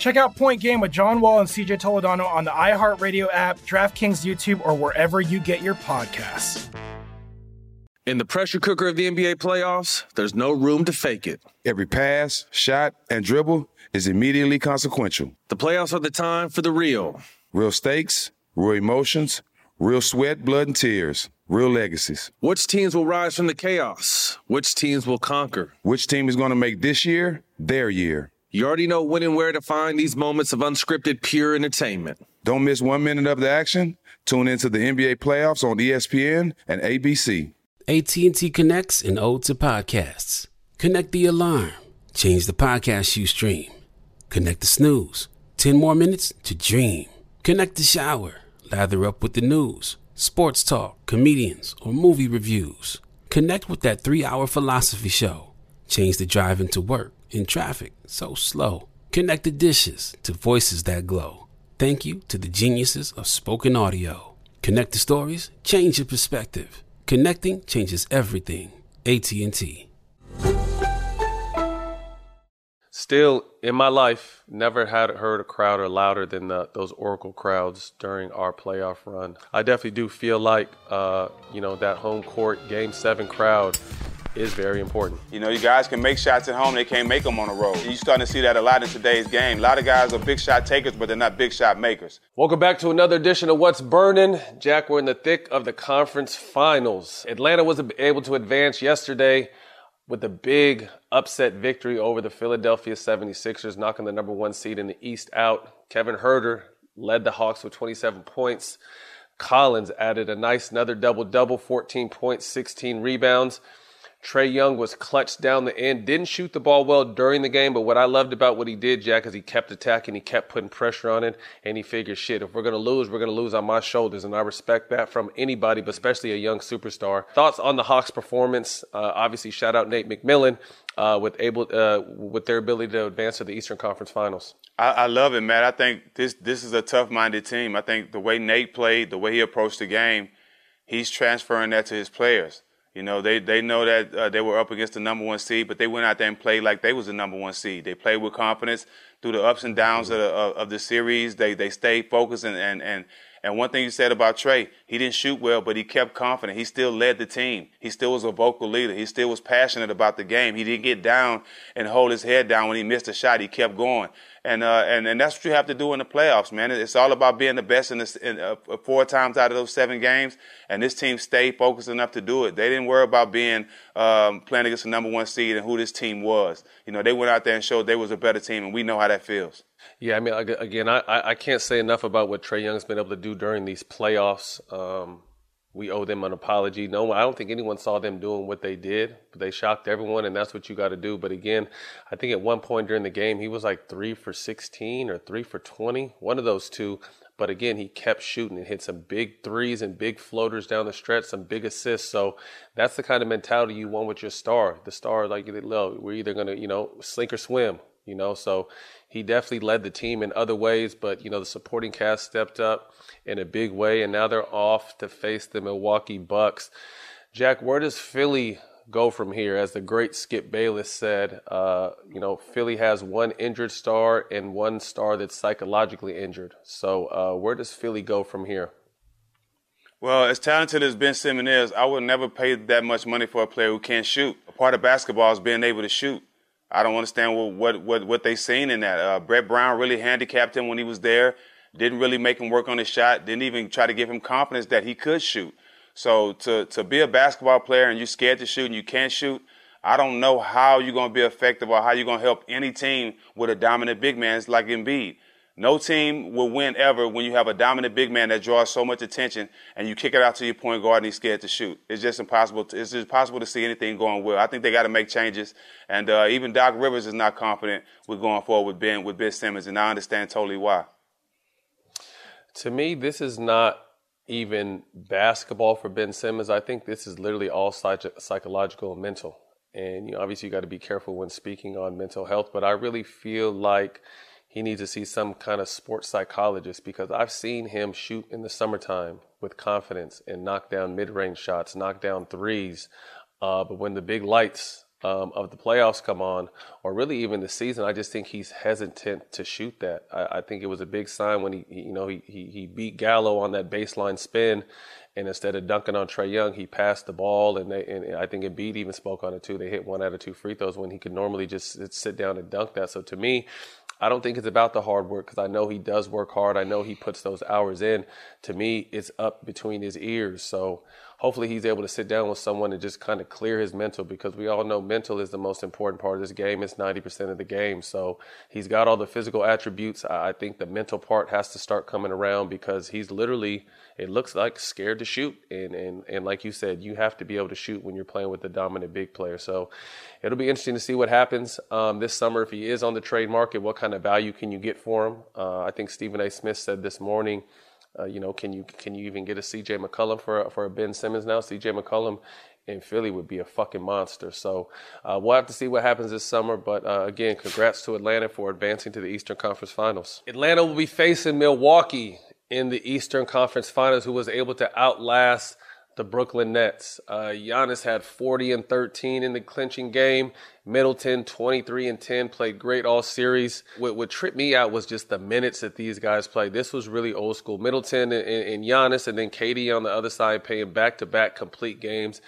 Check out Point Game with John Wall and CJ Toledano on the iHeartRadio app, DraftKings YouTube, or wherever you get your podcasts. In the pressure cooker of the NBA playoffs, there's no room to fake it. Every pass, shot, and dribble is immediately consequential. The playoffs are the time for the real. Real stakes, real emotions, real sweat, blood, and tears, real legacies. Which teams will rise from the chaos? Which teams will conquer? Which team is going to make this year their year? You already know when and where to find these moments of unscripted, pure entertainment. Don't miss one minute of the action. Tune into the NBA playoffs on ESPN and ABC. AT&T connects and ode to podcasts. Connect the alarm. Change the podcast you stream. Connect the snooze. 10 more minutes to dream. Connect the shower. Lather up with the news, sports talk, comedians, or movie reviews. Connect with that three hour philosophy show. Change the drive into work in traffic so slow. Connect the dishes to voices that glow. Thank you to the geniuses of spoken audio. Connect the stories, change your perspective. Connecting changes everything. AT&T. Still, in my life, never had heard a crowd or louder than the, those Oracle crowds during our playoff run. I definitely do feel like, uh, you know, that home court Game Seven crowd is very important. You know, you guys can make shots at home, they can't make them on the road. You're starting to see that a lot in today's game. A lot of guys are big shot takers, but they're not big shot makers. Welcome back to another edition of What's Burning. Jack, we're in the thick of the conference finals. Atlanta was able to advance yesterday with a big upset victory over the Philadelphia 76ers, knocking the number one seed in the East out. Kevin Huerter led the Hawks with 27 points. Collins added a nice another double double, 14 points, 16 rebounds. Trae Young was clutched down the end, didn't shoot the ball well during the game, but what I loved about what he did, Jack, is he kept attacking, he kept putting pressure on it, and he figured, shit, if we're to lose, we're to lose on my shoulders. And I respect that from anybody, but especially a young superstar. Thoughts on the Hawks' performance? Uh, obviously, shout out Nate McMillan uh, with able uh, with their ability to advance to the Eastern Conference Finals. I, I love it, Matt. I think this this is a tough-minded team. I think the way Nate played, the way he approached the game, he's transferring that to his players. You know, they, they know that uh, they were up against the number one seed, but they went out there and played like they was the number one seed. They played with confidence through the ups and downs of the, of, of the series. They they stayed focused and, and, and and one thing you said about Trae, he didn't shoot well, but he kept confident. He still led the team. He still was a vocal leader. He still was passionate about the game. He didn't get down and hold his head down when he missed a shot. He kept going. And uh, and and that's what you have to do in the playoffs, man. It's all about being the best in, this, in uh, four times out of those seven games. And this team stayed focused enough to do it. They didn't worry about being um, playing against the number one seed and who this team was. You know, they went out there and showed they was a better team, and we know how that feels. Yeah, I mean, again, I, I can't say enough about what Trae Young's been able to do during these playoffs. Um, we owe them an apology. No, I don't think anyone saw them doing what they did, but they shocked everyone, and that's what you got to do. But again, I think at one point during the game, he was like three for 16 or three for 20, one of those two. But again, he kept shooting and hit some big threes and big floaters down the stretch, some big assists. So that's the kind of mentality you want with your star. The star, like, you know, we're either going to, you know, sink or swim, you know. So he definitely led the team in other ways, but you know the supporting cast stepped up in a big way, and now they're off to face the Milwaukee Bucks. Jack, where does Philly go from here? As the great Skip Bayless said, uh, you know Philly has one injured star and one star that's psychologically injured. So uh, where does Philly go from here? Well, as talented as Ben Simmons is, I would never pay that much money for a player who can't shoot. A part of basketball is being able to shoot. I don't understand what what what, what they seen in that. Uh, Brett Brown really handicapped him when he was there. Didn't really make him work on his shot. Didn't even try to give him confidence that he could shoot. So to to be a basketball player and you're scared to shoot and you can't shoot, I don't know how you're to be effective or how you're to help any team with a dominant big man like Embiid. No team will win ever when you have a dominant big man that draws so much attention and you kick it out to your point guard and he's scared to shoot. It's just impossible. To, it's just possible to see anything going well. I think they got to make changes. And uh, even Doc Rivers is not confident with going forward with Ben with Ben Simmons, and I understand totally why. To me, this is not even basketball for Ben Simmons. I think this is literally all psych- psychological and mental. And you know, obviously, you got to be careful when speaking on mental health. But I really feel like he needs to see some kind of sports psychologist because I've seen him shoot in the summertime with confidence and knock down mid-range shots, knock down threes. Uh, but when the big lights um, of the playoffs come on, or really even the season, I just think he's hesitant to shoot that. I, I think it was a big sign when he, he you know, he, he, he beat Gallo on that baseline spin, and instead of dunking on Trae Young, he passed the ball, and, they, and I think Embiid even spoke on it too. They hit one out of two free throws when he could normally just sit down and dunk that. So to me, I don't think it's about the hard work because I know he does work hard. I know he puts those hours in. To me, it's up between his ears. So hopefully he's able to sit down with someone and just kind of clear his mental because we all know mental is the most important part of this game. It's 90% of the game. So he's got all the physical attributes. I think the mental part has to start coming around because he's literally, it looks like scared to shoot. And, and, and like you said, you have to be able to shoot when you're playing with the dominant big player. So it'll be interesting to see what happens um, this summer. If he is on the trade market, what kind of value can you get for him? Uh, I think Stephen A. Smith said this morning, uh, you know, can you can you even get a C.J. McCollum for for a Ben Simmons now? C.J. McCollum in Philly would be a fucking monster. So uh, we'll have to see what happens this summer. But uh, again, congrats to Atlanta for advancing to the Eastern Conference Finals. Atlanta will be facing Milwaukee in the Eastern Conference Finals, who was able to outlast the Brooklyn Nets. Uh, Giannis had 40 and 13 in the clinching game. Middleton 23 and 10 played great all series. What, what tripped me out was just the minutes that these guys played. This was really old school. Middleton and, and Giannis, and then KD on the other side paying back to back complete games.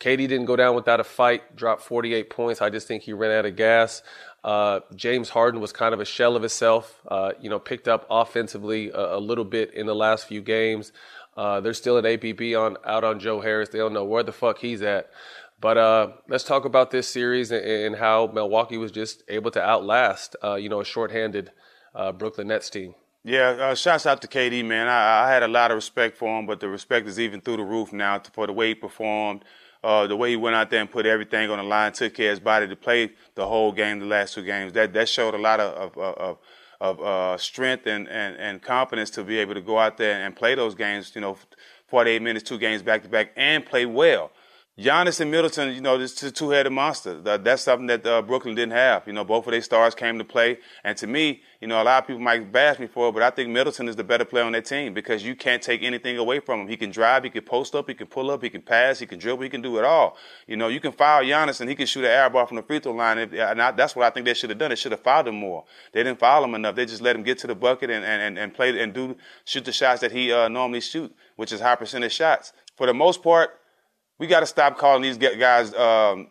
KD didn't go down without a fight, dropped 48 points. I just think he ran out of gas. Uh, James Harden was kind of a shell of himself. Uh, you know, picked up offensively a, a, little bit in the last few games. Uh, they're still at APP on out on Joe Harris. They don't know where the fuck he's at. But uh, let's talk about this series and, and, how Milwaukee was just able to outlast, uh, you know, a shorthanded uh, Brooklyn Nets team. Yeah, uh, shouts out to KD, man. I, I, had a lot of respect for him, but the respect is even through the roof now for the way he performed, uh, the way he went out there and put everything on the line, took care of his body to play the whole game, the last two games. That that showed a lot of, of, of of uh, strength and, and, and confidence to be able to go out there and play those games, you know, 48 minutes, two games back to back, and play well. Giannis and Middleton, you know, this is a two-headed monster. That's something that uh, Brooklyn didn't have. You know, both of their stars came to play, and to me, you know, a lot of people might bash me for it, but I think Middleton is the better player on that team because you can't take anything away from him. He can drive, he can post up, he can pull up, he can pass, he can dribble, he can do it all. You know, you can foul Giannis and he can shoot an air ball from the free throw line, and I, that's what I think they should have done. They should have fouled him more. They didn't foul him enough. They just let him get to the bucket and and and play and do shoot the shots that he uh, normally shoot, which is high percentage shots. For the most part we got to stop calling these guys um,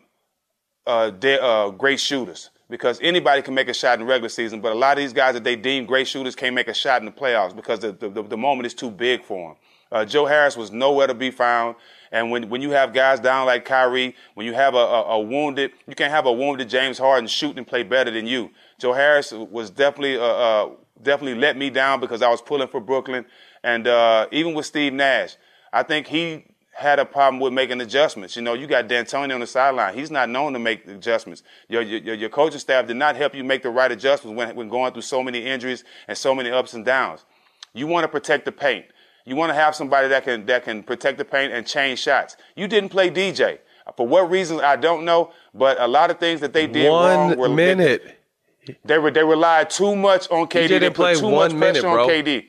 uh, de- uh, great shooters because anybody can make a shot in regular season, but a lot of these guys that they deem great shooters can't make a shot in the playoffs because the, the, the moment is too big for them. Uh, Joe Harris was nowhere to be found. And when, when you have guys down like Kyrie, when you have a, a, a wounded, you can't have a wounded James Harden shoot and play better than you. Joe Harris was definitely, uh, uh, definitely let me down because I was pulling for Brooklyn. And uh, even with Steve Nash, I think he had a problem with making adjustments. You know, you got D'Antoni on the sideline. He's not known to make adjustments. Your, your, your coaching staff did not help you make the right adjustments when, when going through so many injuries and so many ups and downs. You want to protect the paint. You want to have somebody that can that can protect the paint and change shots. You didn't play DJ for what reasons I don't know, but a lot of things that they did one wrong were minute. They were they relied too much on KD. He didn't they play too much pressure bro. on KD.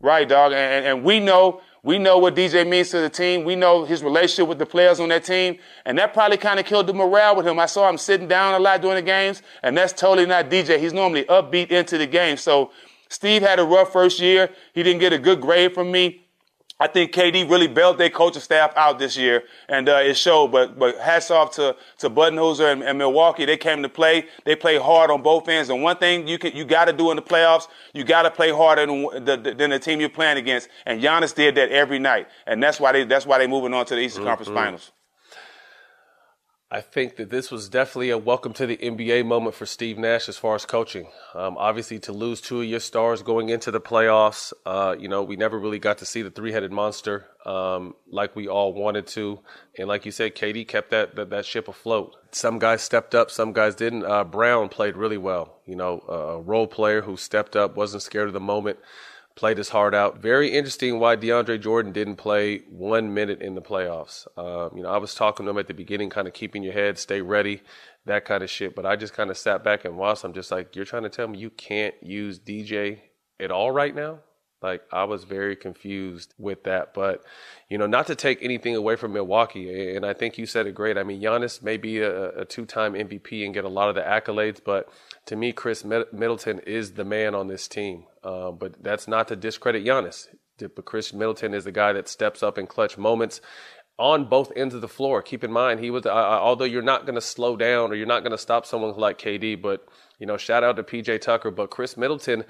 Right, dog. And, and we know we know what DJ means to the team. We know his relationship with the players on that team. And that probably kind of killed the morale with him. I saw him sitting down a lot during the games, and that's totally not DJ. He's normally upbeat into the game. So Steve had a rough first year. He didn't get a good grade from me. I think KD really bailed their coaching staff out this year, and uh, it showed. But but hats off to to Budenholzer and, and, Milwaukee. They came to play. They play hard on both ends. And one thing you can you got to do in the playoffs, you got to play harder than the, than the team you're playing against. And Giannis did that every night, and that's why they that's why they moving on to the Eastern mm-hmm. Conference Finals. I think that this was definitely a welcome to the NBA moment for Steve Nash as far as coaching. Um, obviously, to lose two of your stars going into the playoffs, uh, you know, we never really got to see the three-headed monster um, like we all wanted to. And like you said, KD kept that, that, that ship afloat. Some guys stepped up, some guys didn't. Uh, Brown played really well. You know, a role player who stepped up, wasn't scared of the moment. Played his heart out. Very interesting why DeAndre Jordan didn't play one minute in the playoffs. Um, you know, I was talking to him at the beginning, kind of keeping your head, stay ready, that kind of shit. But I just kind of sat back and watched. I'm just like, you're trying to tell me you can't use DJ at all right now? Like I was very confused with that, but you know, not to take anything away from Milwaukee, and I think you said it great. I mean, Giannis may be a, a two-time MVP and get a lot of the accolades, but to me, Khris Middleton is the man on this team. Uh, but that's not to discredit Giannis. But Khris Middleton is the guy that steps up in clutch moments on both ends of the floor. Keep in mind, he was uh, although you're not going to slow down or you're not going to stop someone like KD, but you know, shout out to PJ Tucker, but Khris Middleton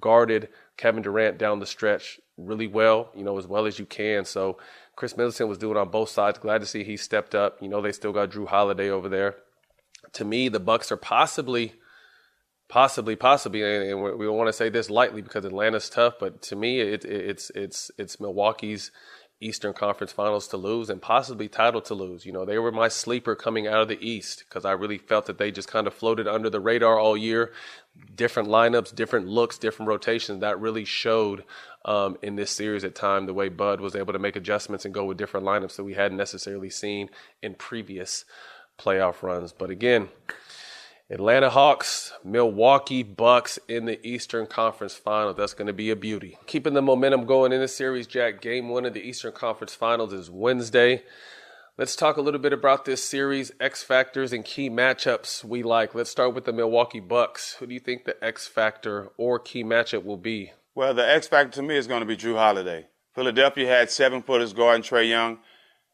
guarded Kevin Durant down the stretch really well, you know, as well as you can. So Khris Middleton was doing on both sides. Glad to see he stepped up. You know, they still got Jrue Holiday over there. To me, the Bucks are possibly, possibly, possibly, and we want to say this lightly because Atlanta's tough, but to me, it, it's it's it's Milwaukee's Eastern Conference Finals to lose and possibly title to lose. You know, they were my sleeper coming out of the East because I really felt that they just kind of floated under the radar all year. Different lineups, different looks, different rotations. That really showed um, in this series at time the way Bud was able to make adjustments and go with different lineups that we hadn't necessarily seen in previous playoff runs. But again, Atlanta Hawks, Milwaukee Bucks in the Eastern Conference Finals. That's going to be a beauty. Keeping the momentum going in the series, Jack. Game one of the Eastern Conference Finals is Wednesday. Let's talk a little bit about this series, X factors and key matchups we like. Let's start with the Milwaukee Bucks. Who do you think the X factor or key matchup will be? Well, the X factor to me is going to be Jrue Holiday. Philadelphia had seven footers guarding Trae Young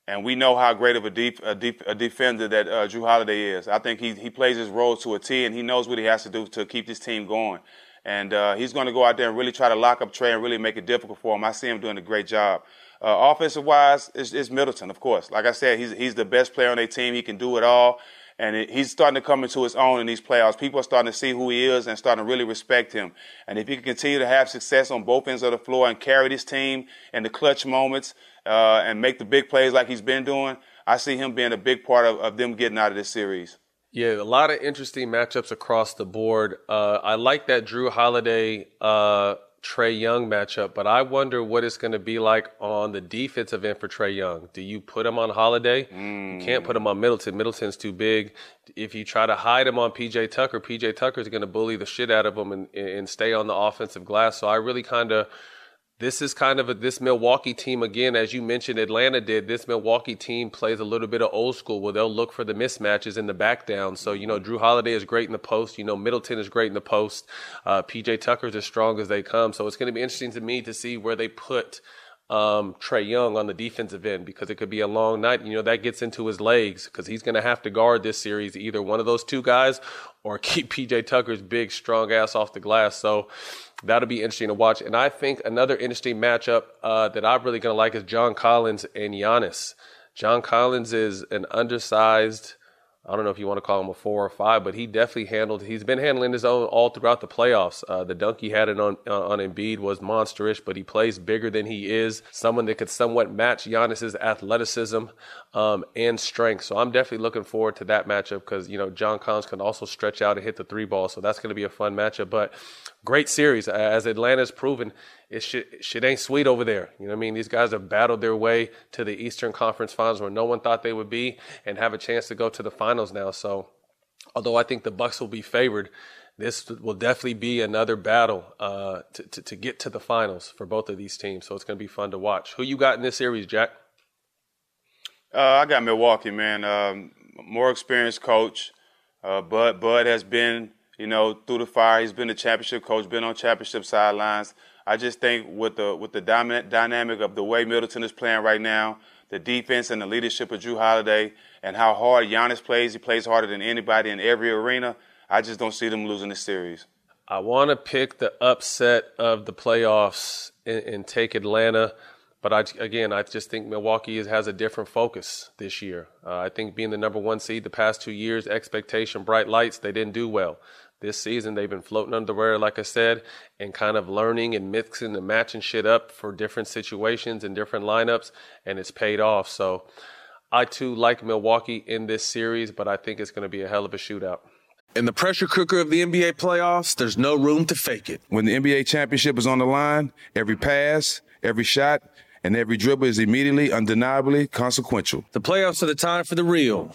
and we know how great of a deep a, deep, a defender that uh, Jrue Holiday is. I think he he plays his role to a T, and he knows what he has to do to keep this team going. And uh, he's going to go out there and really try to lock up Trae and really make it difficult for him. I see him doing a great job. Uh, offensive wise, it's, it's, Middleton, of course. Like I said, he's he's the best player on their team. He can do it all. And it, he's starting to come into his own in these playoffs. People are starting to see who he is and starting to really respect him. And if he can continue to have success on both ends of the floor and carry this team in the clutch moments, uh, and make the big plays like he's been doing, I see him being a big part of, of them getting out of this series. Yeah, a lot of interesting matchups across the board. Uh, I like that Jrue Holiday uh, Trae Young matchup, but I wonder what it's going to be like on the defensive end for Trae Young. Do you put him on Holiday? Mm. You can't put him on Middleton. Middleton's too big. If you try to hide him on PJ Tucker, PJ Tucker's going to bully the shit out of him and, and stay on the offensive glass. So I really kind of this is kind of a, this Milwaukee team again, as you mentioned, Atlanta did. This Milwaukee team plays a little bit of old school where they'll look for the mismatches in the back down. So you know, Jrue Holiday is great in the post. You know, Middleton is great in the post. Uh, PJ Tucker's as strong as they come. So it's going to be interesting to me to see where they put um, Trae Young on the defensive end because it could be a long night. You know, that gets into his legs because he's going to have to guard this series, either one of those two guys or keep PJ Tucker's big, strong ass off the glass. So that'll be interesting to watch. And I think another interesting matchup uh, that I'm really going to like is John Collins and Giannis. John Collins is an undersized I don't know if you want to call him a four or five, but he definitely handled. He's been handling his own all throughout the playoffs. Uh, the dunk he had on uh, on Embiid was monstrous, but he plays bigger than he is. Someone that could somewhat match Giannis's athleticism um, and strength. So I'm definitely looking forward to that matchup because you know John Collins can also stretch out and hit the three ball. So that's going to be a fun matchup. But great series as Atlanta's proven it shit, shit ain't sweet over there. You know what I mean? These guys have battled their way to the Eastern Conference Finals where no one thought they would be and have a chance to go to the finals now. So, although I think the Bucks will be favored, this will definitely be another battle uh, to, to, to get to the finals for both of these teams. So it's going to be fun to watch. Who you got in this series, Jack? Uh, I got Milwaukee, man. Um, more experienced coach. Uh, Bud Bud has been, you know, through the fire. He's been the championship coach, been on championship sidelines. I just think with the with the dominant dynamic of the way Middleton is playing right now, the defense and the leadership of Jrue Holiday, and how hard Giannis plays, he plays harder than anybody in every arena. I just don't see them losing the series. I want to pick the upset of the playoffs and, and take Atlanta, but I, again, I just think Milwaukee has a different focus this year. Uh, I think being the number one seed the past two years, expectation, bright lights, they didn't do well this season. They've been floating underwear, like I said, and kind of learning and mixing and matching shit up for different situations and different lineups, and it's paid off. So I too like Milwaukee in this series, but I think it's going to be a hell of a shootout. In the pressure cooker of the NBA playoffs, there's no room to fake it. When the NBA championship is on the line, every pass, every shot, and every dribble is immediately, undeniably consequential. The playoffs are the time for the real.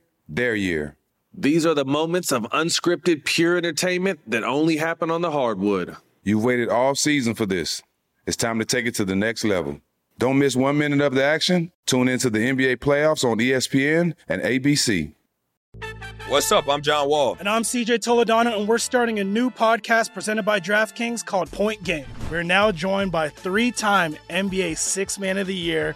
their year? These are the moments of unscripted, pure entertainment that only happen on the hardwood. You've waited all season for this. It's time to take it to the next level. Don't miss one minute of the action. Tune into the NBA playoffs on ESPN and ABC. What's up? I'm John Wall. And I'm CJ Toledano, and we're starting a new podcast presented by DraftKings called Point Game. We're now joined by three time NBA Six Man of the Year,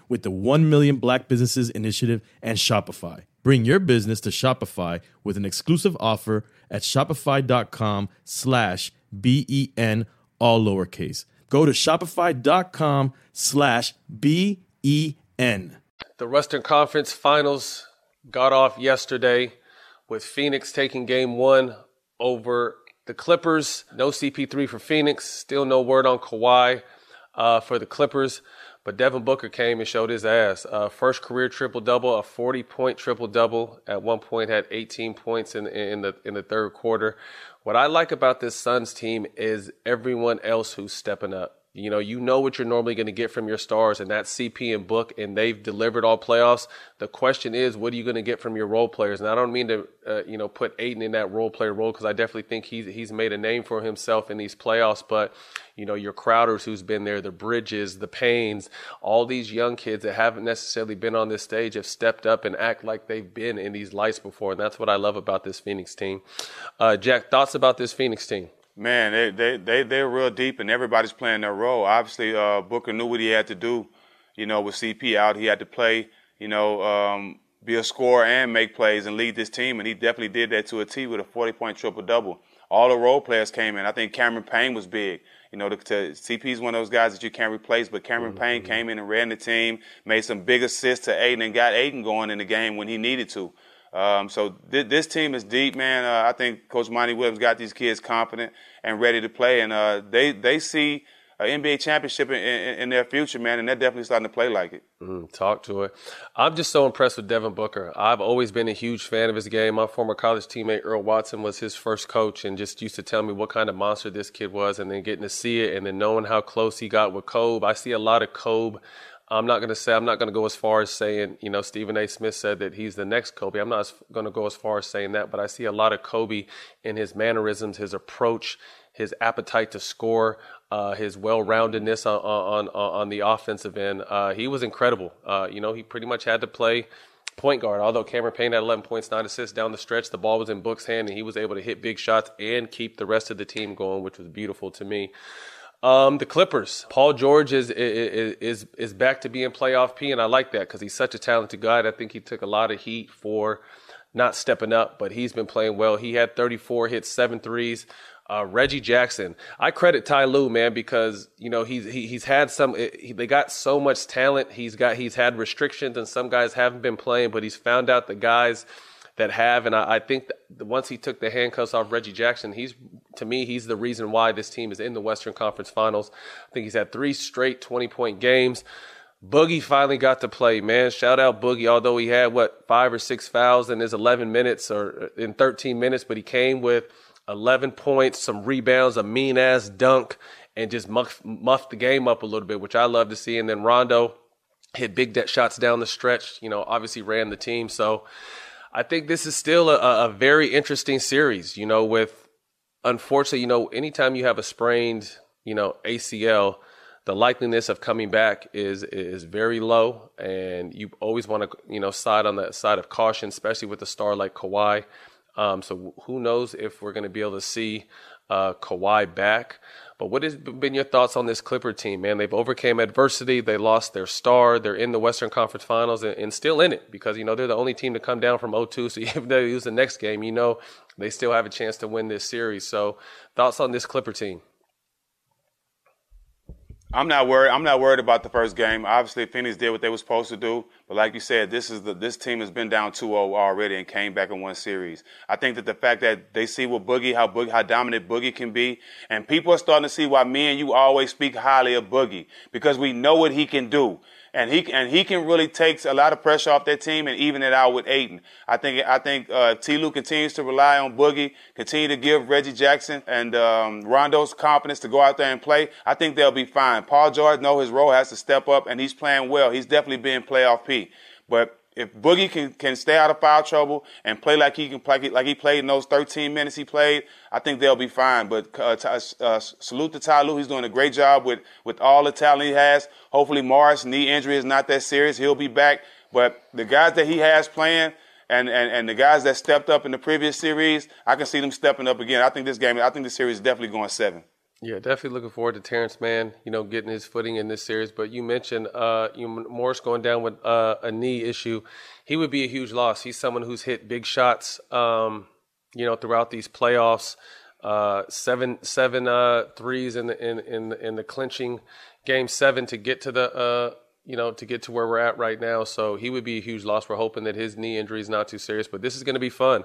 with the 1 Million Black Businesses Initiative and Shopify. Bring your business to Shopify with an exclusive offer at shopify.com slash B-E-N, all lowercase. Go to shopify.com slash B-E-N. The Western Conference Finals got off yesterday with Phoenix taking game one over the Clippers. No CP3 for Phoenix. Still no word on Kawhi uh, for the Clippers. But Devin Booker came and showed his ass. Uh, first career triple double, a 40 point triple double. At one point, had 18 points in, in the in the third quarter. What I like about this Suns team is everyone else who's stepping up. You know, you know what you're normally going to get from your stars, and that's CP and Book, and they've delivered all playoffs. The question is, what are you going to get from your role players? And I don't mean to, uh, you know, put Ayton in that role player role because I definitely think he's he's made a name for himself in these playoffs. But you know, your Crowders who's been there, the Bridges, the Paynes, all these young kids that haven't necessarily been on this stage have stepped up and act like they've been in these lights before, and that's what I love about this Phoenix team. Uh, Jack, thoughts about this Phoenix team? Man, they they they they're real deep, and everybody's playing their role. Obviously, uh, Booker knew what he had to do. You know, with CP out, he had to play. You know, um, be a scorer and make plays and lead this team, and he definitely did that to a T with a 40-point triple double. All the role players came in. I think Cameron Payne was big. You know, to, to, CP is one of those guys that you can't replace, but Cameron Payne came in and ran the team, made some big assists to Ayton, and got Ayton going in the game when he needed to. Um, so th- this team is deep, man. Uh, I think Coach Monty Williams got these kids confident and ready to play, and uh, they they see an NBA championship in, in, in, their future, man, and they're definitely starting to play like it. Mm, talk to it. I'm just so impressed with Devin Booker. I've always been a huge fan of his game. My former college teammate Earl Watson was his first coach, and just used to tell me what kind of monster this kid was, and then getting to see it, and then knowing how close he got with Kobe. I see a lot of Kobe. I'm not going to say I'm not going to go as far as saying you know Stephen A. Smith said that he's the next Kobe. I'm not going to go as far as saying that, but I see a lot of Kobe in his mannerisms, his approach, his appetite to score uh, his well-roundedness on, on, on the offensive end. Uh, he was incredible. Uh, you know, he pretty much had to play point guard. Although Cameron Payne had 11 points, nine assists down the stretch, the ball was in Book's hand, and he was able to hit big shots and keep the rest of the team going, which was beautiful to me. Um, the Clippers. Paul George is, is is is back to being playoff P, and I like that because he's such a talented guy. I think he took a lot of heat for not stepping up, but he's been playing well. He had 34 hits, seven threes. Uh, Reggie Jackson. I credit Ty Lue, man, because you know he's he, he's had some. He, they got so much talent. He's got he's had restrictions, and some guys haven't been playing, but he's found out the guys that have. And I, I think once he took the handcuffs off Reggie Jackson, he's to me he's the reason why this team is in the Western Conference Finals. I think he's had three straight twenty point games. Boogie finally got to play, man. Shout out Boogie, although he had what five or six fouls in his 11 minutes or uh, in 13 minutes, but he came with 11 points, some rebounds, a mean ass dunk, and just muff, muffed the game up a little bit, which I love to see. And then Rondo hit big shots down the stretch, you know, obviously ran the team. So I think this is still a, a very interesting series, you know, with unfortunately, you know, anytime you have a sprained, you know, ACL, the likeliness of coming back is is very low, and you always want to you know side on the side of caution, especially with a star like Kawhi. Um, so who knows if we're going to be able to see uh, Kawhi back. But what has been your thoughts on this Clipper team, man? They've overcame adversity. They lost their star. They're in the Western Conference Finals and, and still in it because you know they're the only team to come down from 0-2. So if they lose the next game, you know they still have a chance to win this series. So thoughts on this Clipper team? I'm not worried. I'm not worried about the first game. Obviously, Phoenix did what they were supposed to do, but like you said, this is the this team has been down 2-0 already and came back in one series. I think that the fact that they see what Boogie, how Boogie, how dominant Boogie can be, and people are starting to see why me and you always speak highly of Boogie because we know what he can do and he and he can really take a lot of pressure off that team and even it out with Ayton. I think I think uh, T. Lue continues to rely on Boogie, continue to give Reggie Jackson and um, Rondo's confidence to go out there and play. I think they'll be fine. Paul George know his role has to step up, and he's playing well. He's definitely being playoff P. But if Boogie can, can stay out of foul trouble and play like he can play like he played in those 13 minutes he played, I think they'll be fine. But uh, uh, uh, salute to Ty Lue. He's doing a great job with, with all the talent he has. Hopefully Morris' knee injury is not that serious. He'll be back. But the guys that he has playing and, and, and the guys that stepped up in the previous series, I can see them stepping up again. I think this game, I think this series is definitely going seven. Yeah, definitely looking forward to Terance Mann, you know, getting his footing in this series. But you mentioned uh, you Morris going down with uh, a knee issue. He would be a huge loss. He's someone who's hit big shots, um, you know, throughout these playoffs. Uh, seven seven uh, threes in the in in in the clinching game seven to get to the uh, you know, to get to where we're at right now. So he would be a huge loss. We're hoping that his knee injury is not too serious, but this is going to be fun.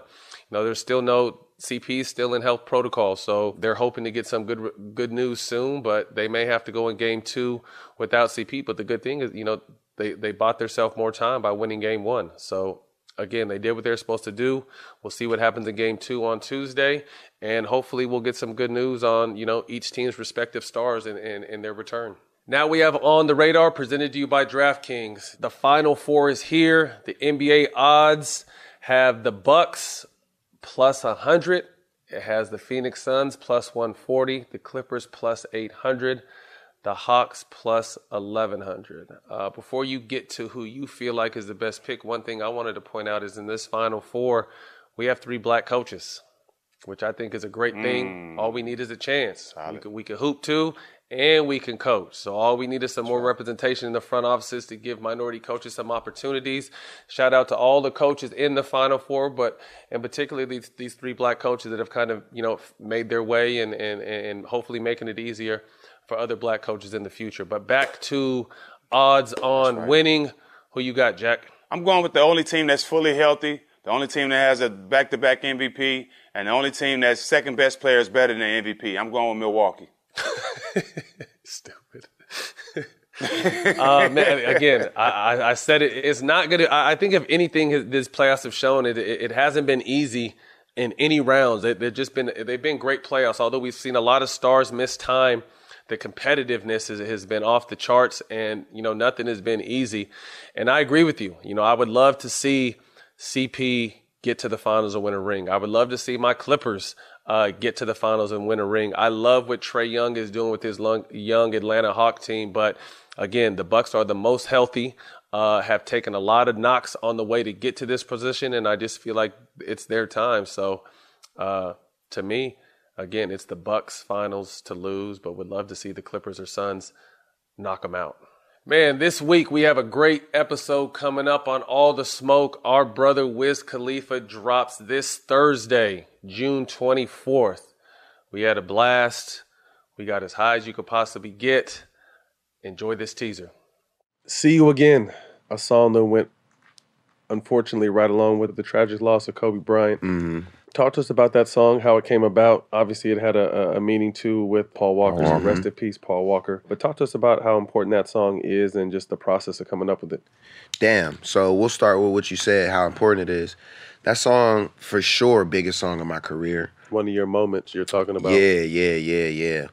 Know, there's still no CP still in health protocol, so they're hoping to get some good good news soon. But they may have to go in game two without CP. But the good thing is, you know, they they bought themselves more time by winning game one. So again, they did what they're supposed to do. We'll see what happens in game two on Tuesday, and hopefully we'll get some good news on you know each team's respective stars in, in, in their return. Now we have on the radar presented to you by DraftKings. The final four is here. The NBA odds have the Bucks plus 100. It has the Phoenix Suns plus 140, the Clippers plus 800, the Hawks plus 1100. Uh, before you get to who you feel like is the best pick, one thing I wanted to point out is in this final four, we have three black coaches, which I think is a great thing. Mm. All we need is a chance. We could, we could hoop too, and we can coach. So all we need is some more representation in the front offices to give minority coaches some opportunities. Shout out to all the coaches in the Final Four, but in particular these these three black coaches that have kind of you know made their way and and and hopefully making it easier for other black coaches in the future. But back to odds on right. winning. Who you got, Jack? I'm going with the only team that's fully healthy The only team that has a back-to-back MVP, and the only team that's second best player is better than the MVP. I'm going with Milwaukee. Stupid. uh, man, again, I, I, said it. It's not good. I, think if anything, this playoffs have shown it. It, hasn't been easy in any rounds. They, they've just been they've been great playoffs. Although we've seen a lot of stars miss time, the competitiveness is, has been off the charts, and you know nothing has been easy. And I agree with you. You know, I would love to see CP get to the finals and win a ring. I would love to see my Clippers uh, get to the finals and win a ring. I love what Trae Young is doing with his young Atlanta Hawk team, but again, the Bucks are the most healthy. Uh, have taken a lot of knocks on the way to get to this position, and I just feel like it's their time. So, uh, to me, again, it's the Bucks finals to lose, but would love to see the Clippers or Suns knock them out. Man, this week we have a great episode coming up on All the Smoke. Our brother Wiz Khalifa drops this Thursday, June 24th. We had a blast. We got as high as you could possibly get. Enjoy this teaser. See You Again, a song that went, unfortunately, right along with the tragic loss of Kobe Bryant. Mm-hmm. Talk to us about that song, how it came about. Obviously, it had a, a meaning too with Paul Walker. So Mm-hmm. rest in peace, Paul Walker. But talk to us about how important that song is and just the process of coming up with it. Damn. So we'll start with what you said, how important it is. That song, for sure, biggest song of my career. One of your moments you're talking about. Yeah, yeah, yeah, yeah.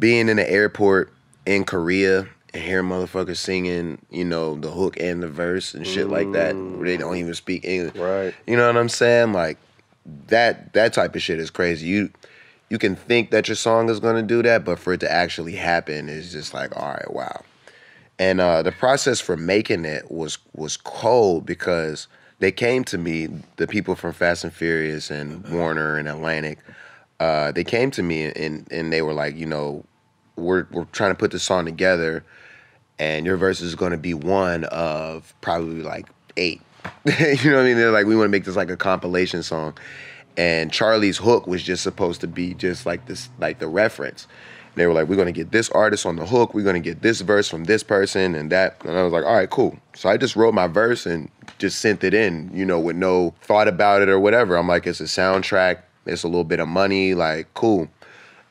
Being in the airport in Korea and hearing motherfuckers singing, you know, the hook and the verse and shit like that, where they don't even speak English. Right. You know what I'm saying? Like that that type of shit is crazy. You you can think that your song is gonna do that, but for it to actually happen is just like, all right, wow. And uh, the process for making it was was cold because they came to me, the people from Fast and Furious and Warner and Atlantic. Uh, they came to me and and they were like, you know, we're we're trying to put this song together, and your verse is going to be one of probably like eight. you know what I mean? They're like, we want to make this like a compilation song, and Charlie's hook was just supposed to be just like this, like the reference. They were like, we're gonna get this artist on the hook, we're gonna get this verse from this person and that. And I was like, all right, cool. So I just wrote my verse and just sent it in, you know, with no thought about it or whatever. I'm like, it's a soundtrack, it's a little bit of money, like, cool.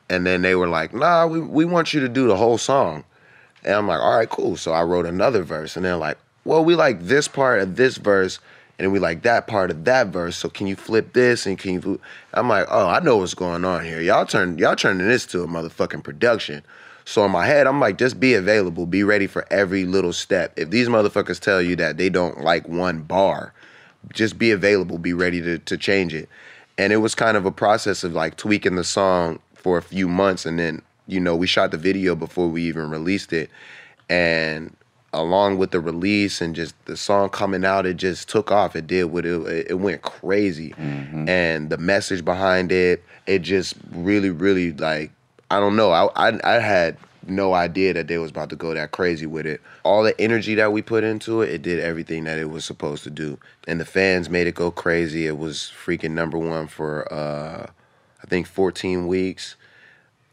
And then they were like, nah, we, we want you to do the whole song. And I'm like, all right, cool. So I wrote another verse. And they're like, well, we like this part of this verse, and we like that part of that verse. So can you flip this and can you? I'm like, oh, I know what's going on here. Y'all turn y'all turning this to a motherfucking production. So in my head, I'm like, just be available, be ready for every little step. If these motherfuckers tell you that they don't like one bar, just be available, be ready to to change it. And it was kind of a process of like tweaking the song for a few months, and then you know we shot the video before we even released it, and along with the release and just the song coming out, it just took off. It did what it it went crazy, and the message behind it, it just really, really like I don't know. I I, I had no idea that they was about to go that crazy with it. All the energy that we put into it, it did everything that it was supposed to do, and the fans made it go crazy. It was freaking number one for uh, I think 14 weeks.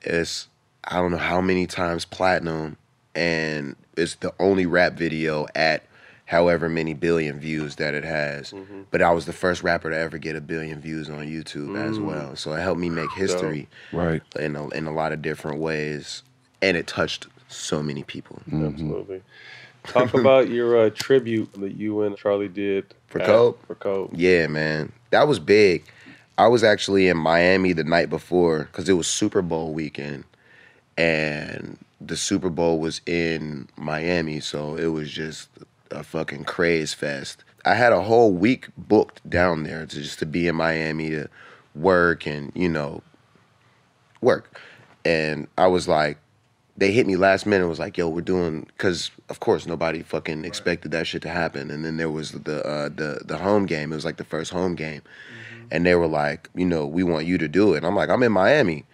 It's I don't know how many times platinum, and it's the only rap video at however many billion views that it has. But I was the first rapper to ever get a billion views on YouTube as Mm. well. So it helped me make history Right. in a, in a lot of different ways, and it touched so many people. Absolutely. Talk about your uh, tribute that you and Charlie did For at- Kobe? For Kobe. Yeah, man, that was big. I was actually in Miami the night before because it was Super Bowl weekend, and the Super Bowl was in Miami, so it was just a fucking craze fest. I had a whole week booked down there to just to be in Miami to work and you know work, and I was like, they hit me last minute. Was like, yo, we're doing because of course nobody fucking expected that shit to happen. And then there was the uh, the the home game. It was like the first home game, and they were like, you know, we want you to do it. And I'm like, I'm in Miami.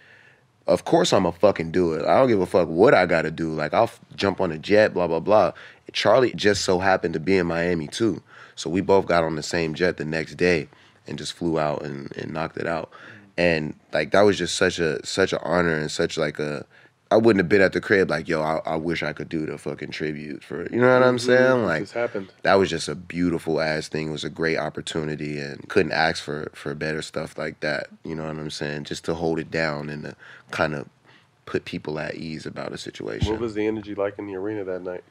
Of course I'm gonna fucking do it. I don't give a fuck what I gotta do. Like I'll f- jump on a jet, blah blah blah. Charlie just so happened to be in Miami too, so we both got on the same jet the next day and just flew out and, and knocked it out. And like that was just such a such an honor and such like a I wouldn't have been at the crib like, yo, I, I wish I could do the fucking tribute for you know what I'm mm-hmm. saying? Like happened. that was just a beautiful ass thing. It was a great opportunity and couldn't ask for for better stuff like that. You know what I'm saying? Just to hold it down and to kind of put people at ease about a situation. What was the energy like in the arena that night?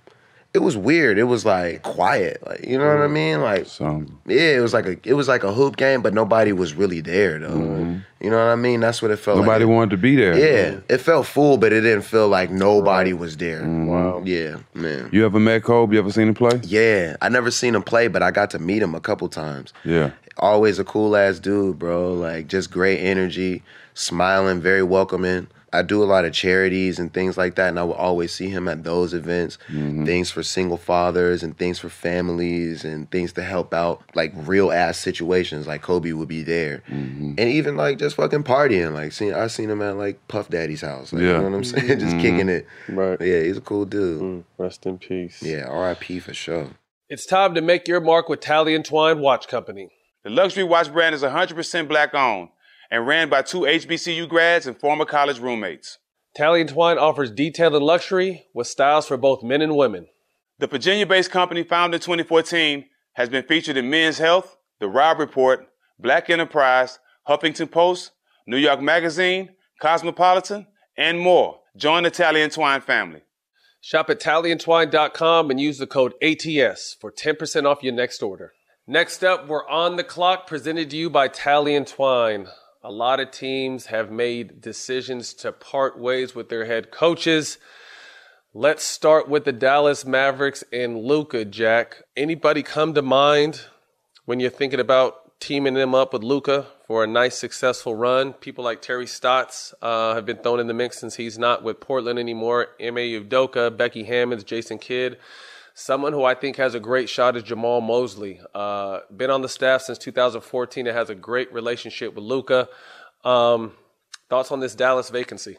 It was weird. It was like quiet, like you know what I mean? Like So yeah, it was like a it was like a hoop game, but nobody was really there though. Mm-hmm. You know what I mean? That's what it felt like. nobody like. wanted to be there. Yeah, it felt full, but it didn't feel like nobody was there. Mm-hmm. Wow. Yeah, man. You ever met Kobe? You ever seen him play? Yeah, I never seen him play, but I got to meet him a couple times. Yeah. Always a cool ass dude, bro. Like just great energy, smiling, very welcoming. I do a lot of charities and things like that, and I will always see him at those events. Mm-hmm. Things for single fathers and things for families and things to help out like real ass situations. Like Kobe would be there, mm-hmm. and even like just fucking partying. Like seen, I seen him at like Puff Daddy's house. Like, Yeah. you know what I'm saying? just mm-hmm. kicking it. Right. Yeah, he's a cool dude. Mm, rest in peace. Yeah, R.I.P. for sure. It's time to make your mark with Talley and Twine Watch Company. The luxury watch brand is 100% black owned and ran by two HBCU grads and former college roommates. Talley and Twine offers detail and luxury with styles for both men and women. The Virginia based company, founded in 2014, has been featured in Men's Health, The Robb Report, Black Enterprise, Huffington Post, New York Magazine, Cosmopolitan, and more. Join the Talley and Twine family. Shop at talleyandtwine.com and use the code ATS for 10% off your next order. Next up, we're on the clock, presented to you by Talley and Twine. A lot of teams have made decisions to part ways with their head coaches. Let's start with the Dallas Mavericks and Luka, Jack. Anybody come to mind when you're thinking about teaming them up with Luka for a nice, successful run? People like Terry Stotts uh, have been thrown in the mix since he's not with Portland anymore. Ime Udoka, Becky Hammonds, Jason Kidd. Someone who I think has a great shot is Jamahl Mosley. Uh, been on the staff since 2014 and has a great relationship with Luka. Um, thoughts on this Dallas vacancy?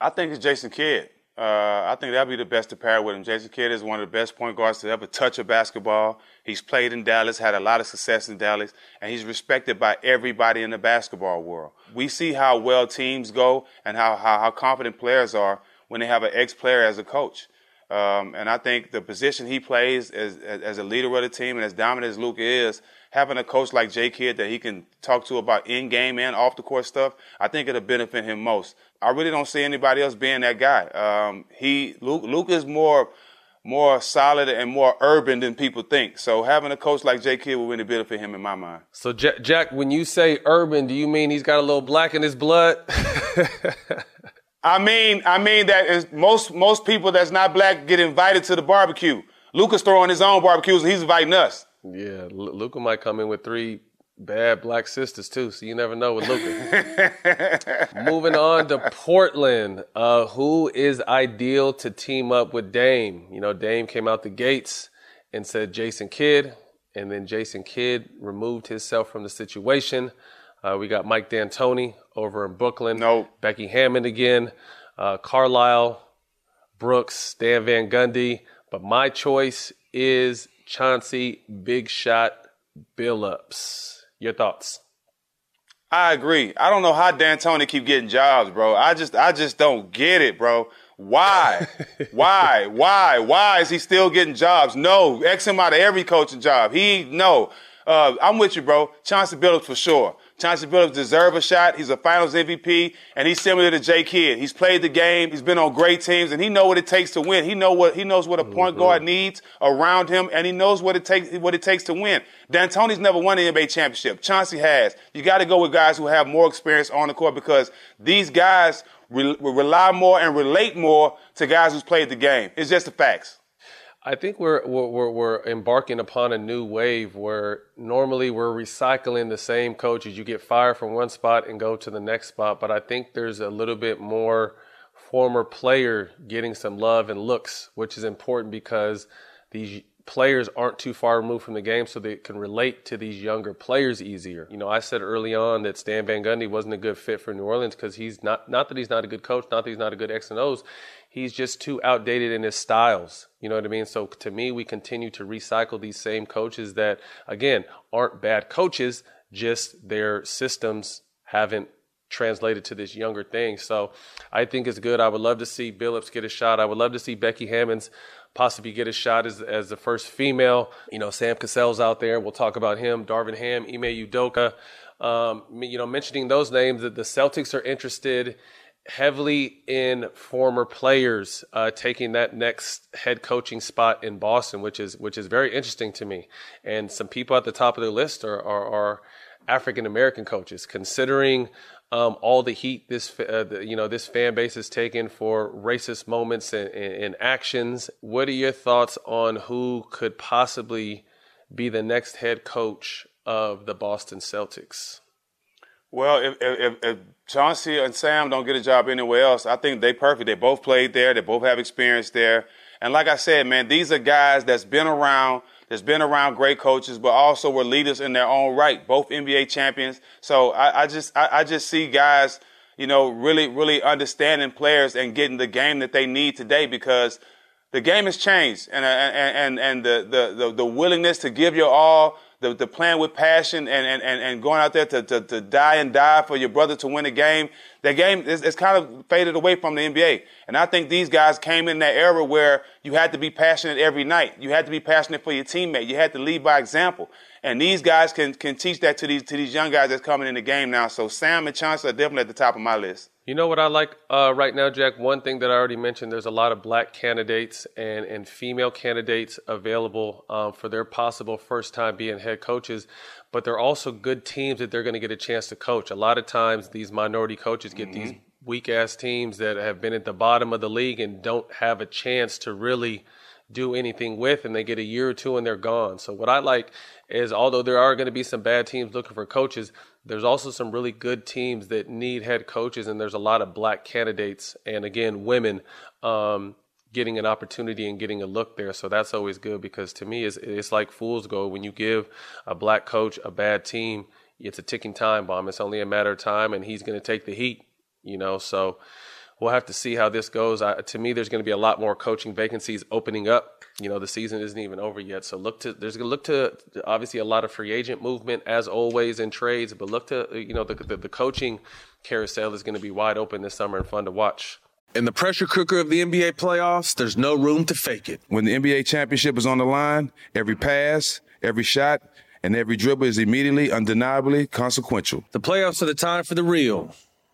I think it's Jason Kidd. Uh, I think that'd be the best to pair with him. Jason Kidd is one of the best point guards to ever touch a basketball. He's played in Dallas, had a lot of success in Dallas, and he's respected by everybody in the basketball world. We see how well teams go and how, how, how confident players are when they have an ex-player as a coach. Um, and I think the position he plays as, as, a leader of the team and as dominant as Luke is, having a coach like Jay Kidd that he can talk to about in-game and off-the-court stuff, I think it'll benefit him most. I really don't see anybody else being that guy. Um, he Luke, Luke is more more solid and more urban than people think. So having a coach like Jay Kidd will really benefit him in my mind. So, Jack, when you say urban, do you mean he's got a little black in his blood? I mean, I mean that is most most people that's not black get invited to the barbecue. Luka's throwing his own barbecues and he's inviting us. yeah, Lu- Luka might come in with three bad black sisters too, so you never know with Luka. Moving on to Portland, uh, who is ideal to team up with Dame? You know, Dame came out the gates and said Jason Kidd, and then Jason Kidd removed himself from the situation. Uh, we got Mike D'Antoni over in Brooklyn. Nope. Becky Hammon again. Uh, Carlisle, Brooks, Dan Van Gundy. But my choice is Chauncey Big Shot Billups. Your thoughts? I agree. I don't know how D'Antoni keep getting jobs, bro. I just I just don't get it, bro. Why? Why? Why? Why is he still getting jobs? No, X him out of every coaching job. He no. Uh, I'm with you, bro. Chauncey Billups for sure. Chauncey Billups deserve a shot. He's a Finals MVP, and he's similar to Jay Kidd. He's played the game. He's been on great teams, and he know what it takes to win. He know what he knows what a point mm-hmm. guard needs around him, and he knows what it takes what it takes to win. D'Antoni's never won an NBA championship. Chauncey has. You got to go with guys who have more experience on the court because these guys re- rely more and relate more to guys who's played the game. It's just the facts. I think we're, we're we're embarking upon a new wave where normally we're recycling the same coaches. You get fired from one spot and go to the next spot, but I think there's a little bit more former player getting some love and looks, which is important because these players aren't too far removed from the game, so they can relate to these younger players easier. You know, I said early on that Stan Van Gundy wasn't a good fit for New Orleans because he's not not that he's not a good coach, not that he's not a good X and O's. He's just too outdated in his styles. You know what I mean? So to me, we continue to recycle these same coaches that, again, aren't bad coaches, just their systems haven't translated to this younger thing. So I think it's good. I would love to see Billups get a shot. I would love to see Becky Hammonds possibly get a shot as, as the first female. You know, Sam Cassell's out there. We'll talk about him. Darvin Ham, Ime Udoka. Um, you know, mentioning those names, that the Celtics are interested heavily in former players uh, taking that next head coaching spot in Boston, which is which is very interesting to me. And some people at the top of the list are are, are African American coaches, considering um, all the heat this uh, the, you know this fan base has taken for racist moments and, and, and, actions. What are your thoughts on who could possibly be the next head coach of the Boston Celtics? Well, if, if, if Chauncey and Sam don't get a job anywhere else, I think they perfect. They both played there. They both have experience there. And like I said, man, these are guys that's been around – that's been around great coaches, but also were leaders in their own right, both NBA champions. So I, I just I, I, just see guys, you know, really, really understanding players and getting the game that they need today because the game has changed and and and, and the, the, the, the willingness to give your all the, the playing with passion and, and, and, and going out there to, to, to die and die for your brother to win a game, that game is, is kind of faded away from the NBA. And I think these guys came in that era where you had to be passionate every night. You had to be passionate for your teammate. You had to lead by example. And these guys can, can teach that to these, to these young guys that's coming in the game now. So Sam and Chance are definitely at the top of my list. You know what I like uh, right now, Jack? One thing that I already mentioned there's a lot of black candidates and, and female candidates available um, for their possible first time being head coaches, but they're also good teams that they're going to get a chance to coach. A lot of times, these minority coaches get mm-hmm. these weak ass teams that have been at the bottom of the league and don't have a chance to really do anything with, and they get a year or two and they're gone. So, what I like is although there are going to be some bad teams looking for coaches, there's also some really good teams that need head coaches, and there's a lot of black candidates and again women um, getting an opportunity and getting a look there. So that's always good because to me, it's, it's like fool's gold when you give a black coach a bad team. It's a ticking time bomb. It's only a matter of time, and he's going to take the heat. You know, so we'll have to see how this goes. I, to me, there's going to be a lot more coaching vacancies opening up you know the season isn't even over yet so look to there's gonna look to obviously a lot of free agent movement as always in trades but look to you know the, the, the coaching carousel is going to be wide open this summer and fun to watch in the pressure cooker of the NBA playoffs, there's no room to fake it. When the NBA championship is on the line, every pass, every shot, and every dribble is immediately, undeniably consequential. The playoffs are the time for the real.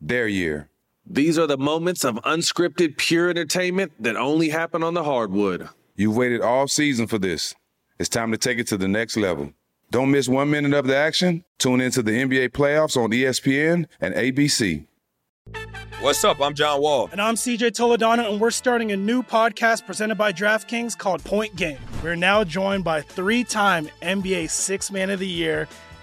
their year. These are the moments of unscripted, pure entertainment that only happen on the hardwood. You've waited all season for this. It's time to take it to the next level. Don't miss one minute of the action. Tune into the NBA playoffs on ESPN and ABC. What's up? I'm John Wall. And I'm CJ Toledano, and we're starting a new podcast presented by DraftKings called Point Game. We're now joined by three time NBA Six Man of the Year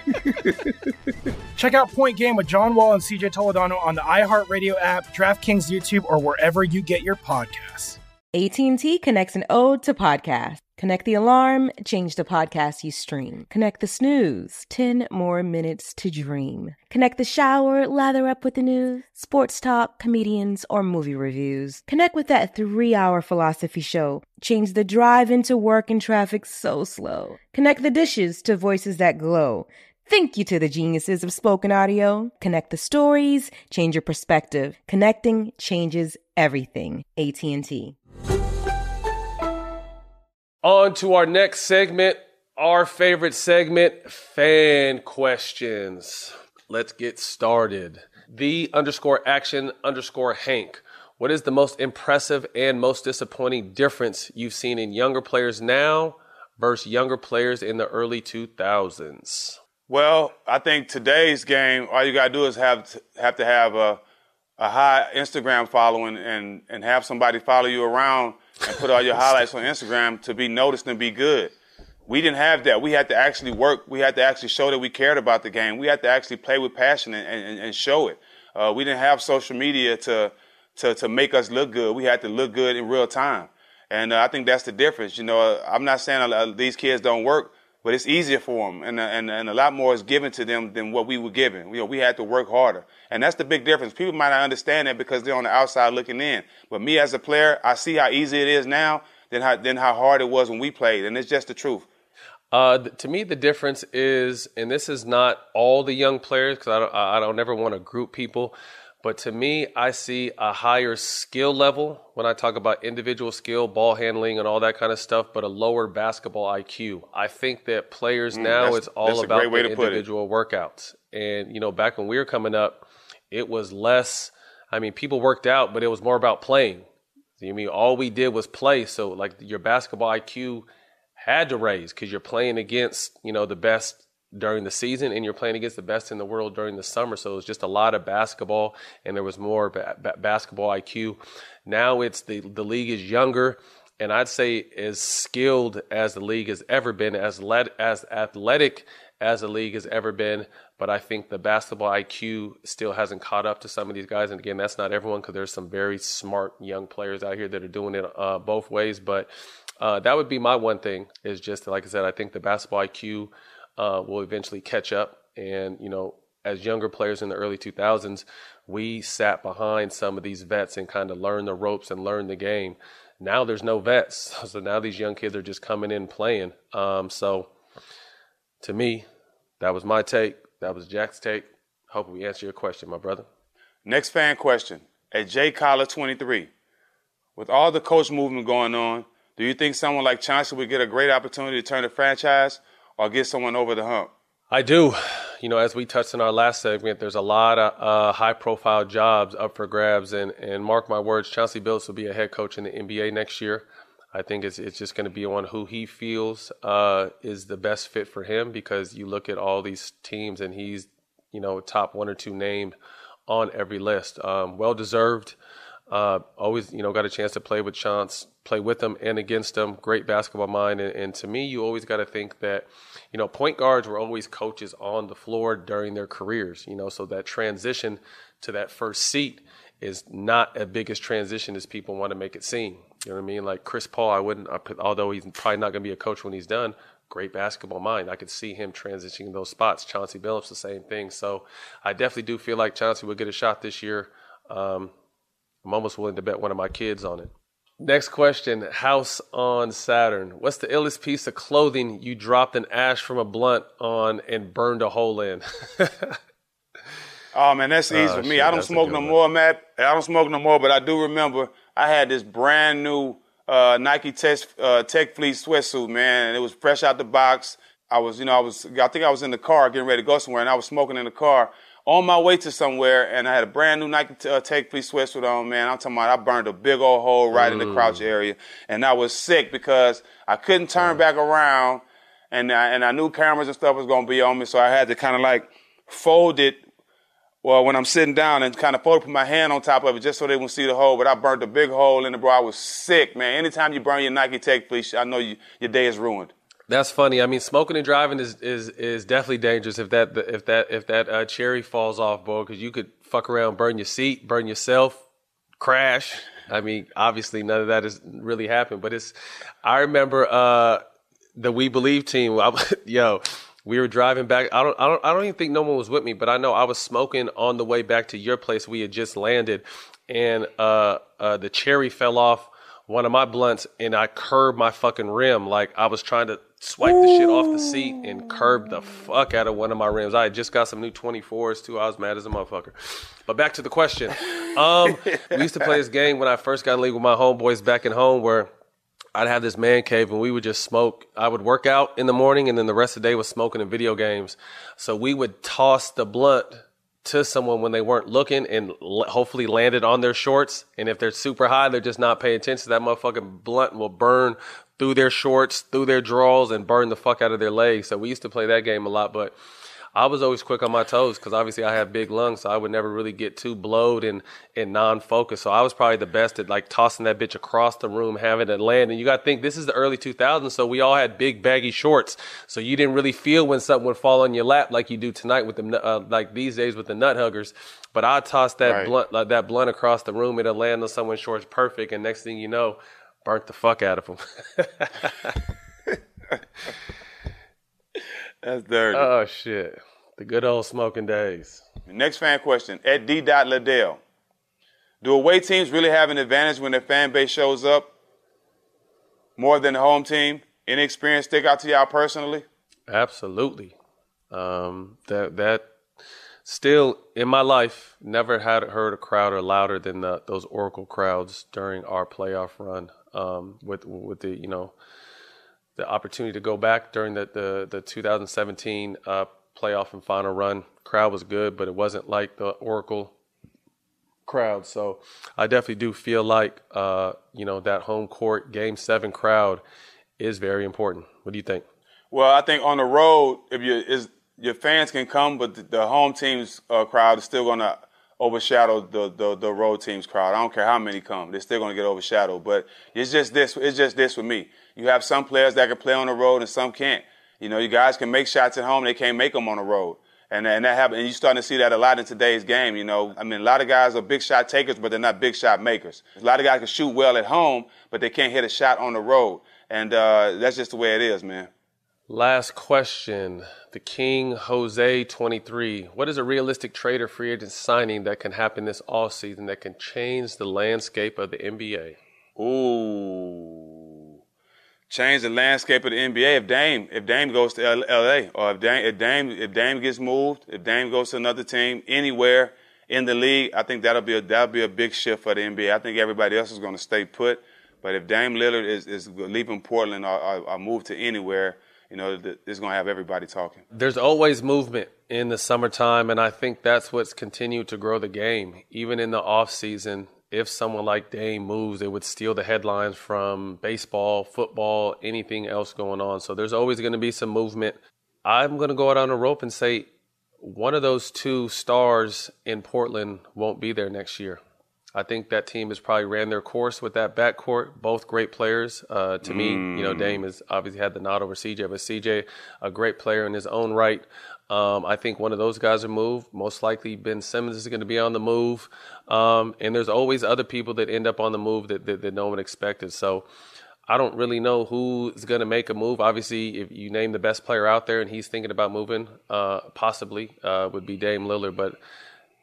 Check out Point Game with John Wall and CJ Toledano on the iHeartRadio app, DraftKings YouTube, or wherever you get your podcasts. AT&T connects an ode to podcast. Connect the alarm, change the podcast you stream. Connect the snooze, 10 more minutes to dream. Connect the shower, lather up with the news, sports talk, comedians, or movie reviews. Connect with that three hour philosophy show. Change the drive into work and traffic so slow. Connect the dishes to voices that glow. Thank you to the geniuses of spoken audio. Connect the stories, change your perspective. Connecting changes everything. AT&T. On to our next segment, our favorite segment, fan questions. Let's get started. The underscore action underscore Hank. What is the most impressive and most disappointing difference you've seen in younger players now versus younger players in the early 2000s? Well, I think today's game, all you gotta do is have to, have to have a a high Instagram following and and have somebody follow you around and put all your highlights on Instagram to be noticed and be good. We didn't have that. We had to actually work. We had to actually show that we cared about the game. We had to actually play with passion and, and, and show it. Uh, we didn't have social media to, to to make us look good. We had to look good in real time, and uh, I think that's the difference. You know, I'm not saying uh, these kids don't work, but it's easier for them, and, and and a lot more is given to them than what we were given. You know, we had to work harder, and that's the big difference. People might not understand that because they're on the outside looking in, but me as a player, I see how easy it is now than how than how hard it was when we played, and it's just the truth. Uh, to me, the difference is, and this is not all the young players because I don't, I don't ever want to group people, but to me, I see a higher skill level when I talk about individual skill, ball handling, and all that kind of stuff, but a lower basketball IQ. I think that players Mm, now it's all about the individual workouts. And you know, back when we were coming up, it was less. I mean, people worked out, but it was more about playing. I mean, all we did was play. So like your basketball IQ had to raise because you're playing against you know the best during the season and you're playing against the best in the world during the summer. So it was just a lot of basketball and there was more ba- ba- basketball IQ. Now it's the the league is younger and I'd say as skilled as the league has ever been, as led as athletic as the league has ever been. But I think the basketball IQ still hasn't caught up to some of these guys. And again, that's not everyone because there's some very smart young players out here that are doing it uh, both ways. But uh, that would be my one thing is just like I said, I think the basketball IQ uh, will eventually catch up. And you know, as younger players in the early 2000s, we sat behind some of these vets and kind of learned the ropes and learned the game. Now there's no vets, so now these young kids are just coming in playing. Um, so to me, that was my take. That was Jack's take. Hope we answer your question, my brother. Next fan question at J Collar 23. With all the coach movement going on, do you think someone like Chauncey would get a great opportunity to turn the franchise or get someone over the hump? I do. You know, as we touched in our last segment, there's a lot of uh, high profile jobs up for grabs. And, and mark my words, Chauncey Billups will be a head coach in the NBA next year. I think it's, it's just going to be on who he feels uh, is the best fit for him because you look at all these teams and he's, you know, top one or two named on every list. Um, well deserved. Uh, always, you know, got a chance to play with Chance, play with him and against him. Great basketball mind. And, and to me, you always got to think that, you know, point guards were always coaches on the floor during their careers, you know, so that transition to that first seat is not as big as transition as people want to make it seem. You know what I mean? Like Chris Paul, I wouldn't, I put- although he's probably not going to be a coach when he's done, great basketball mind. I could see him transitioning those spots. Chauncey Billups, the same thing. So I definitely do feel like Chauncey would get a shot this year. Um, I'm almost willing to bet one of my kids on it. Next question House on Saturn. What's the illest piece of clothing you dropped an ash from a blunt on and burned a hole in? Oh man, that's easy Oh, for me. shit, I don't smoke no one. more, Matt. I don't smoke no more, but I do remember I had this brand new uh, Nike Tech, uh, Tech Fleece sweatsuit, man, and it was fresh out the box. I was, you know, I was, I think I was in the car getting ready to go somewhere, and I was smoking in the car on my way to somewhere, and I had a brand new Nike uh, Tech Fleece sweatsuit on, man. I'm talking about I burned a big old hole right in the crouch area, and I was sick because I couldn't turn back around, and I, and I knew cameras and stuff was gonna be on me, so I had to kind of like fold it well, when I'm sitting down and kind of fold, put my hand on top of it just so they wouldn't see the hole. But I burnt a big hole in the bro. I was sick, man. Anytime you burn your Nike Tech fleece, I know you, your day is ruined. That's funny. I mean, smoking and driving is is is definitely dangerous if that if that if that uh, cherry falls off, bro. Because you could fuck around, burn your seat, burn yourself, crash. I mean, obviously none of that has really happened, but it's. I remember uh, the We Believe team. I, yo, we were driving back. I don't, I don't, I don't even think no one was with me, but I know I was smoking on the way back to your place. We had just landed, and uh, uh, the cherry fell off one of my blunts and I curved my fucking rim like I was trying to swipe the shit off the seat and curb the fuck out of one of my rims. I had just got some new 24s too. I was mad as a motherfucker. But back to the question. Um, we used to play this game when I first got in league with my homeboys back at home where I'd have this man cave and we would just smoke. I would work out in the morning and then the rest of the day was smoking and video games. So we would toss the blunt to someone when they weren't looking and l- hopefully landed on their shorts. And if they're super high, they're just not paying attention. To that motherfucking blunt will burn through their shorts, through their drawers, and burn the fuck out of their legs. So we used to play that game a lot, but I was always quick on my toes because obviously I have big lungs, so I would never really get too blowed and, and non-focused. So I was probably the best at like tossing that bitch across the room, having it land. And you got to think this is the early 2000s, so we all had big baggy shorts, so you didn't really feel when something would fall on your lap like you do tonight with the uh, like these days with the nut huggers. But I tossed that Right. blunt like that blunt across the room, it'll land on someone's shorts perfect, and next thing you know, burnt the fuck out of them. That's dirty. oh shit, the good old smoking days. Next fan question at D. Liddell. Do away teams really have an advantage when their fan base shows up more than the home team? Any experience stick out to y'all personally? Absolutely. Um, that that still in my life never had heard a crowd or louder than the, those Oracle crowds during our playoff run. Um, with with the you know the opportunity to go back during the the, the 2017 uh, playoff and final run. Crowd was good, but it wasn't like the Oracle crowd. So I definitely do feel like uh, you know that home court game seven crowd is very important. What do you think? Well, I think on the road, if you is your fans can come, but the, home team's uh, crowd is still going to overshadow the, the the road team's crowd. I don't care how many come; they're still going to get overshadowed. But it's just this. It's just this with me. You have some players that can play on the road and some can't. You know, you guys can make shots at home; they can't make them on the road. And, and that happen, and you're starting to see that a lot in today's game. You know, I mean, a lot of guys are big shot takers, but they're not big shot makers. A lot of guys can shoot well at home, but they can't hit a shot on the road. And uh, that's just the way it is, man. Last question. The King Jose 23. What is a realistic trade or free agent signing that can happen this off season that can change the landscape of the NBA? Ooh. Change the landscape of the NBA if Dame if Dame goes to LA or if Dame if Dame if Dame gets moved, if Dame goes to another team anywhere in the league, I think that'll be a that'll be a big shift for the NBA. I think everybody else is going to stay put, but if Dame Lillard is is leaving Portland or, or, or move to anywhere, you know, it's going to have everybody talking. There's always movement in the summertime, and I think that's what's continued to grow the game. Even in the off season, if someone like Dame moves, it would steal the headlines from baseball, football, anything else going on. So there's always going to be some movement. I'm going to go out on a rope and say one of those two stars in Portland won't be there next year. I think that team has probably ran their course with that backcourt. Both great players. Uh, to me, you know, Dame has obviously had the nod over CJ, but CJ, a great player in his own right. Um, I think one of those guys will moved. Most likely, Ben Simmons is going to be on the move. Um, and there's always other people that end up on the move that, that, that no one expected. So I don't really know who's going to make a move. Obviously, if you name the best player out there and he's thinking about moving, uh, possibly uh, would be Dame Lillard. But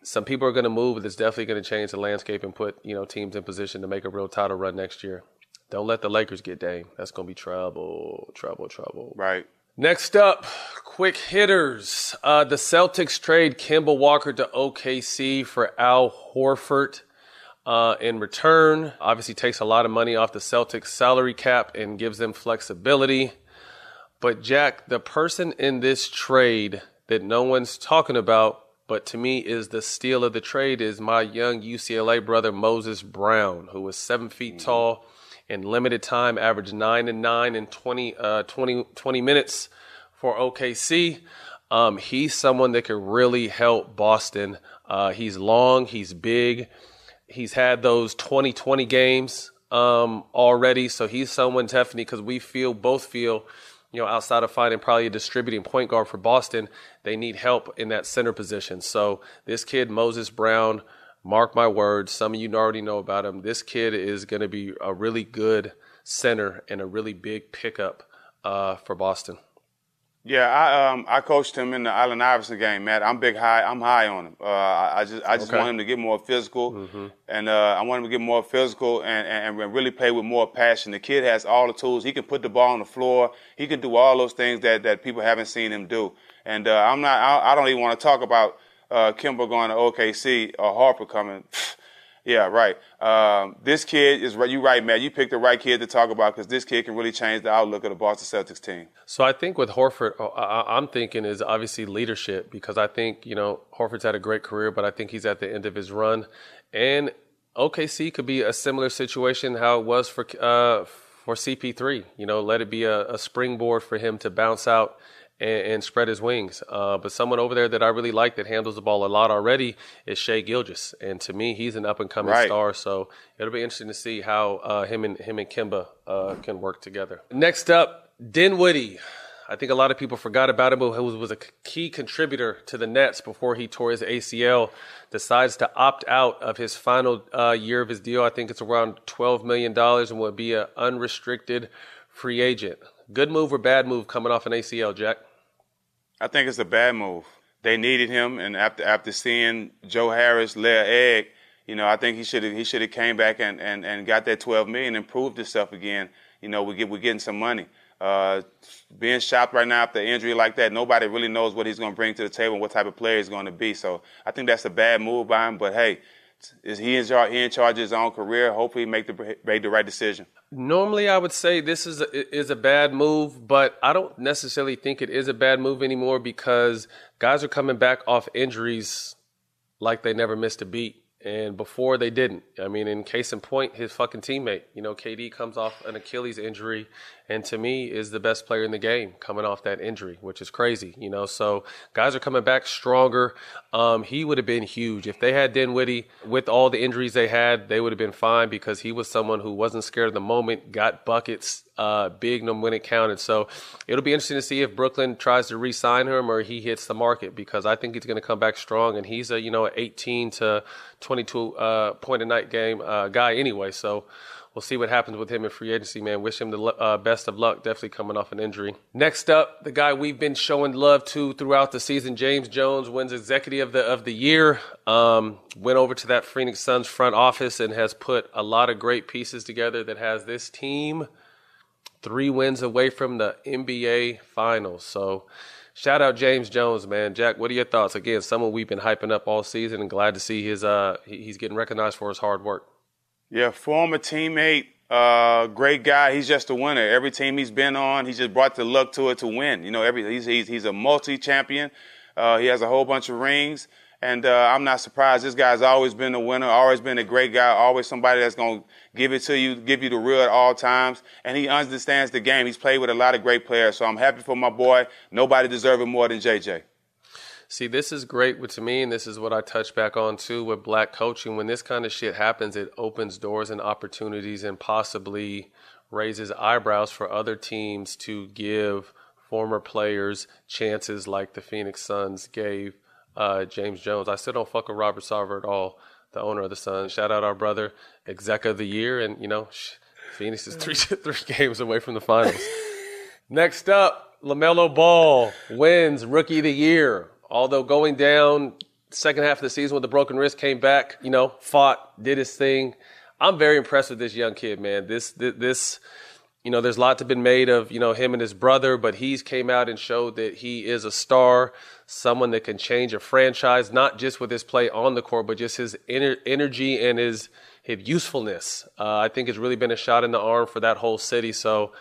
some people are going to move, but it's definitely going to change the landscape and put you know teams in position to make a real title run next year. Don't let the Lakers get Dame. That's going to be trouble, trouble, trouble. Right. Next up, quick hitters. Uh, the Celtics trade Kemba Walker to OKC for Al Horford. Uh, in return, obviously takes a lot of money off the Celtics salary cap and gives them flexibility. But Jack, the person in this trade that no one's talking about, but to me is the steal of the trade, is my young UCLA brother Moses Brown, who was seven feet tall in limited time, averaged nine and nine in 20, uh, 20, 20 minutes for OKC. Um, he's someone that could really help Boston. Uh, he's long, he's big, he's had those 2020 games um, already, so he's someone definitely because we feel both feel you know, outside of finding probably a distributing point guard for Boston, they need help in that center position. So this kid, Moses Brown, mark my words, some of you already know about him. This kid is going to be a really good center and a really big pickup uh, for Boston. Yeah, I um I coached him in the Allen Iverson game, Matt. I'm big high. I'm high on him. Uh, I, I just I just Okay. want him to get more physical, Mm-hmm. and uh, I want him to get more physical and, and and really play with more passion. The kid has all the tools. He can put the ball on the floor. He can do all those things that that people haven't seen him do. And uh, I'm not. I, I don't even want to talk about uh, Kemba going to OKC or Harper coming. Yeah, right. Um, this kid is right. You right, Matt. You picked the right kid to talk about because this kid can really change the outlook of the Boston Celtics team. So I think with Horford, uh, I- I'm thinking is obviously leadership because I think you know Horford's had a great career, but I think he's at the end of his run, and OKC could be a similar situation how it was for uh, for CP3. You know, let it be a, a springboard for him to bounce out and, and spread his wings. Uh, but someone over there that I really like that handles the ball a lot already is Shai Gilgeous, and to me, he's an up and coming Right. star. So it'll be interesting to see how uh, him and him and Kemba uh, can work together. Next up, Dinwiddie. I think a lot of people forgot about him, but he was, was a key contributor to the Nets before he tore his ACL. Decides to opt out of his final uh, year of his deal. I think it's around twelve million dollars, and will be an unrestricted free agent. Good move or bad move coming off an ACL, Jack? I think it's a bad move. They needed him, and after after seeing Joe Harris lay an egg, you know, I think he should have he should have came back and, and, and got that twelve million and proved himself again. You know, we get we're getting some money. Uh, being shopped right now after injury like that, nobody really knows what he's going to bring to the table and what type of player he's going to be. So I think that's a bad move by him. But hey, is he in charge? He in charge of his own career? Hopefully, make the make the right decision. Normally, I would say this is a, is a bad move, but I don't necessarily think it is a bad move anymore because guys are coming back off injuries like they never missed a beat. And before they didn't. I mean, in case in point, his fucking teammate. You know, KD comes off an Achilles injury, and to me is the best player in the game coming off that injury, which is crazy. You know, so guys are coming back stronger. Um, he would have been huge if they had Dinwiddie with all the injuries they had. They would have been fine because he was someone who wasn't scared of the moment, got buckets, uh, big no when it counted. So it'll be interesting to see if Brooklyn tries to re-sign him or he hits the market because I think he's going to come back strong and he's a you know 18 to 22 uh, point a night game uh, guy anyway. So we'll see what happens with him in free agency, man. Wish him the uh, best of luck. Definitely coming off an injury. Next up, the guy we've been showing love to throughout the season, James Jones, wins Executive of the of the Year. Um, went over to that Phoenix Suns front office and has put a lot of great pieces together that has this team three wins away from the NBA Finals. So. Shout out James Jones, man. Jack, what are your thoughts? Again, someone we've been hyping up all season, and glad to see his uh he's getting recognized for his hard work. Yeah, former teammate, uh, great guy. He's just a winner. Every team he's been on, he just brought the luck to it to win. You know, every he's he's, he's a multi-champion. Uh, he has a whole bunch of rings, and uh, I'm not surprised. This guy's always been a winner, always been a great guy, always somebody that's gonna give it to you, give you the real at all times, and he understands the game. He's played with a lot of great players, so I'm happy for my boy. Nobody deserves it more than JJ. See, this is great to me, and this is what I touch back on too with black coaching. When this kind of shit happens, it opens doors and opportunities, and possibly raises eyebrows for other teams to give former players chances, like the Phoenix Suns gave uh, James Jones. I still don't fuck with Robert Sarver at all, the owner of the Suns. Shout out our brother, exec of the year, and you know, sh- Phoenix is three three games away from the finals. Next up, LaMelo Ball wins Rookie of the Year. Although going down second half of the season with the broken wrist, came back, you know, fought, did his thing. I'm very impressed with this young kid, man. This, this, this you know, there's a lot to been made of, you know, him and his brother, but he's came out and showed that he is a star, someone that can change a franchise, not just with his play on the court, but just his ener- energy and his his usefulness. Uh, I think it's really been a shot in the arm for that whole city. So,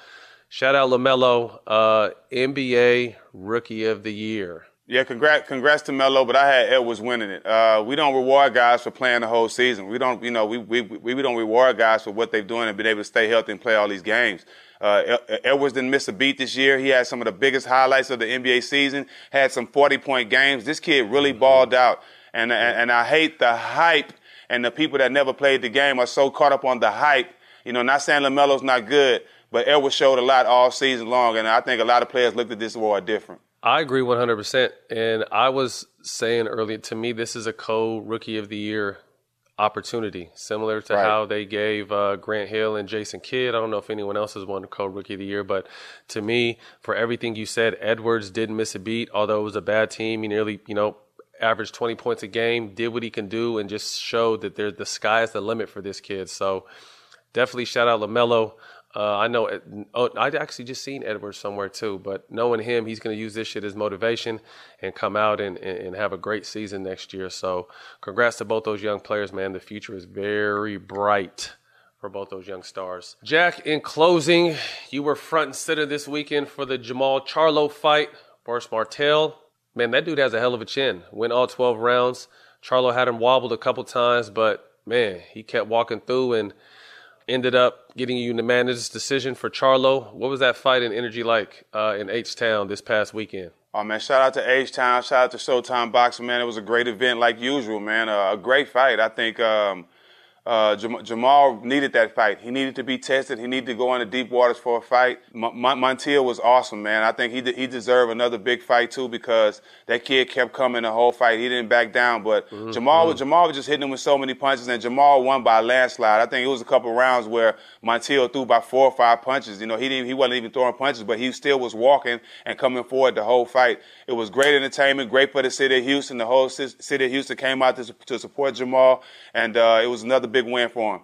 shout out LaMelo, uh, NBA Rookie of the Year. Yeah, congrats, congrats to Melo, but I had Edwards winning it. Uh, we don't reward guys for playing the whole season. We don't, you know, we, we, we we don't reward guys for what they've done and been able to stay healthy and play all these games. Uh, Edwards didn't miss a beat this year. He had some of the biggest highlights of the NBA season. Had some 40 point games. This kid really balled out, and, and and I hate the hype and the people that never played the game are so caught up on the hype. You know, not saying LaMelo's not good, but Edwards showed a lot all season long, and I think a lot of players looked at this award different. I agree 100%. And I was saying earlier, to me, this is a co rookie of the year opportunity, similar to Right. how they gave uh, Grant Hill and Jason Kidd. I don't know if anyone else has won co rookie of the year, but to me, for everything you said, Edwards didn't miss a beat. Although it was a bad team, he nearly, you know, averaged 20 points a game, did what he can do, and just showed that there, the sky is the limit for this kid. So definitely shout out LaMelo. Uh, I know. Oh, I'd actually just seen Edwards somewhere too, but knowing him, he's going to use this shit as motivation and come out and, and, and have a great season next year. So, congrats to both those young players, man. The future is very bright for both those young stars. Jack, in closing, you were front and center this weekend for the Jermall Charlo fight. Boris Martel, man, that dude has a hell of a chin. Went all 12 rounds. Charlo had him wobbled a couple times, but man, he kept walking through and ended up getting you the manager's decision for Charlo. What was that fight and energy like uh, in H Town this past weekend? Oh man, shout out to H Town, shout out to Showtime Boxing, man. It was a great event like usual, man. Uh, a great fight. I think um, uh, Jam- Jermall needed that fight. He needed to be tested. He needed to go into deep waters for a fight. M- Mon- Montiel was awesome, man. I think he de- he deserved another big fight too because that kid kept coming the whole fight. He didn't back down. But Jermall was Jermall was just hitting him with so many punches, and Jermall won by a landslide. I think it was a couple rounds where Montiel threw about four or five punches. You know, he didn't he wasn't even throwing punches, but he still was walking and coming forward the whole fight. It was great entertainment, great for the city of Houston. The whole ci- city of Houston came out to, to support Jermall, and uh, it was another big win for him.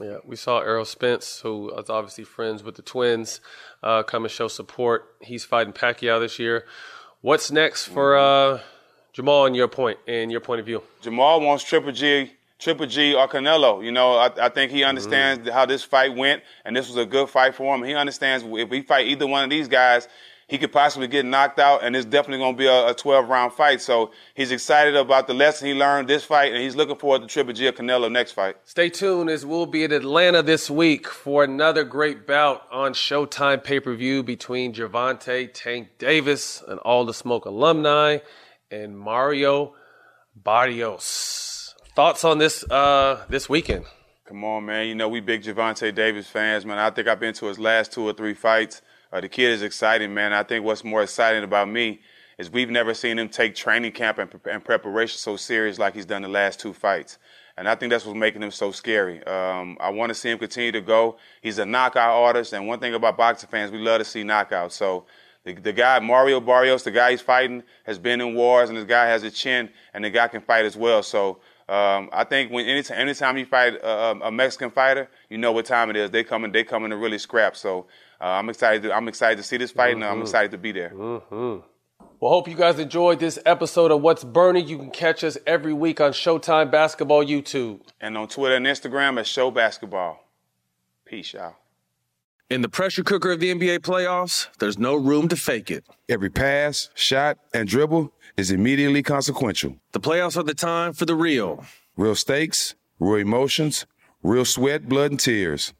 Yeah, we saw Errol Spence, who is obviously friends with the twins, uh, come and show support. He's fighting Pacquiao this year. What's next for uh, Jermall in your point in your point of view? Jermall wants Triple G, Triple G or Canelo. You know, I, I think he understands how this fight went, and this was a good fight for him. He understands if we fight either one of these guys, he could possibly get knocked out, and it's definitely going to be a, a 12 round fight. So he's excited about the lesson he learned this fight, and he's looking forward to Triple G Canelo next fight. Stay tuned as we'll be in Atlanta this week for another great bout on Showtime pay per view between Gervonta Tank Davis, an All the Smoke alumni, and Mario Barrios. Thoughts on this uh, this weekend? Come on, man. You know, we big Gervonta Davis fans, man. I think I've been to his last two or three fights. Uh, the kid is exciting, man. I think what's more exciting about me is we've never seen him take training camp and, and preparation so serious like he's done the last two fights. And I think that's what's making him so scary. Um, I want to see him continue to go. He's a knockout artist, and one thing about boxing fans, we love to see knockouts. So the, the guy, Mario Barrios, the guy he's fighting, has been in wars, and this guy has a chin, and the guy can fight as well. So um, I think when anytime, anytime you fight a, a Mexican fighter, you know what time it is. They come coming, they coming to really scrap. So uh, I'm excited. To, I'm excited to see this fight, and I'm Mhm. excited to be there. Mm-hmm. Well, hope you guys enjoyed this episode of What's Burning. You can catch us every week on Showtime Basketball YouTube. And on Twitter and Instagram at Show Basketball. Peace, y'all. In the pressure cooker of the NBA playoffs, there's no room to fake it. Every pass, shot, and dribble is immediately consequential. The playoffs are the time for the real. Real stakes, real emotions, real sweat, blood, and tears,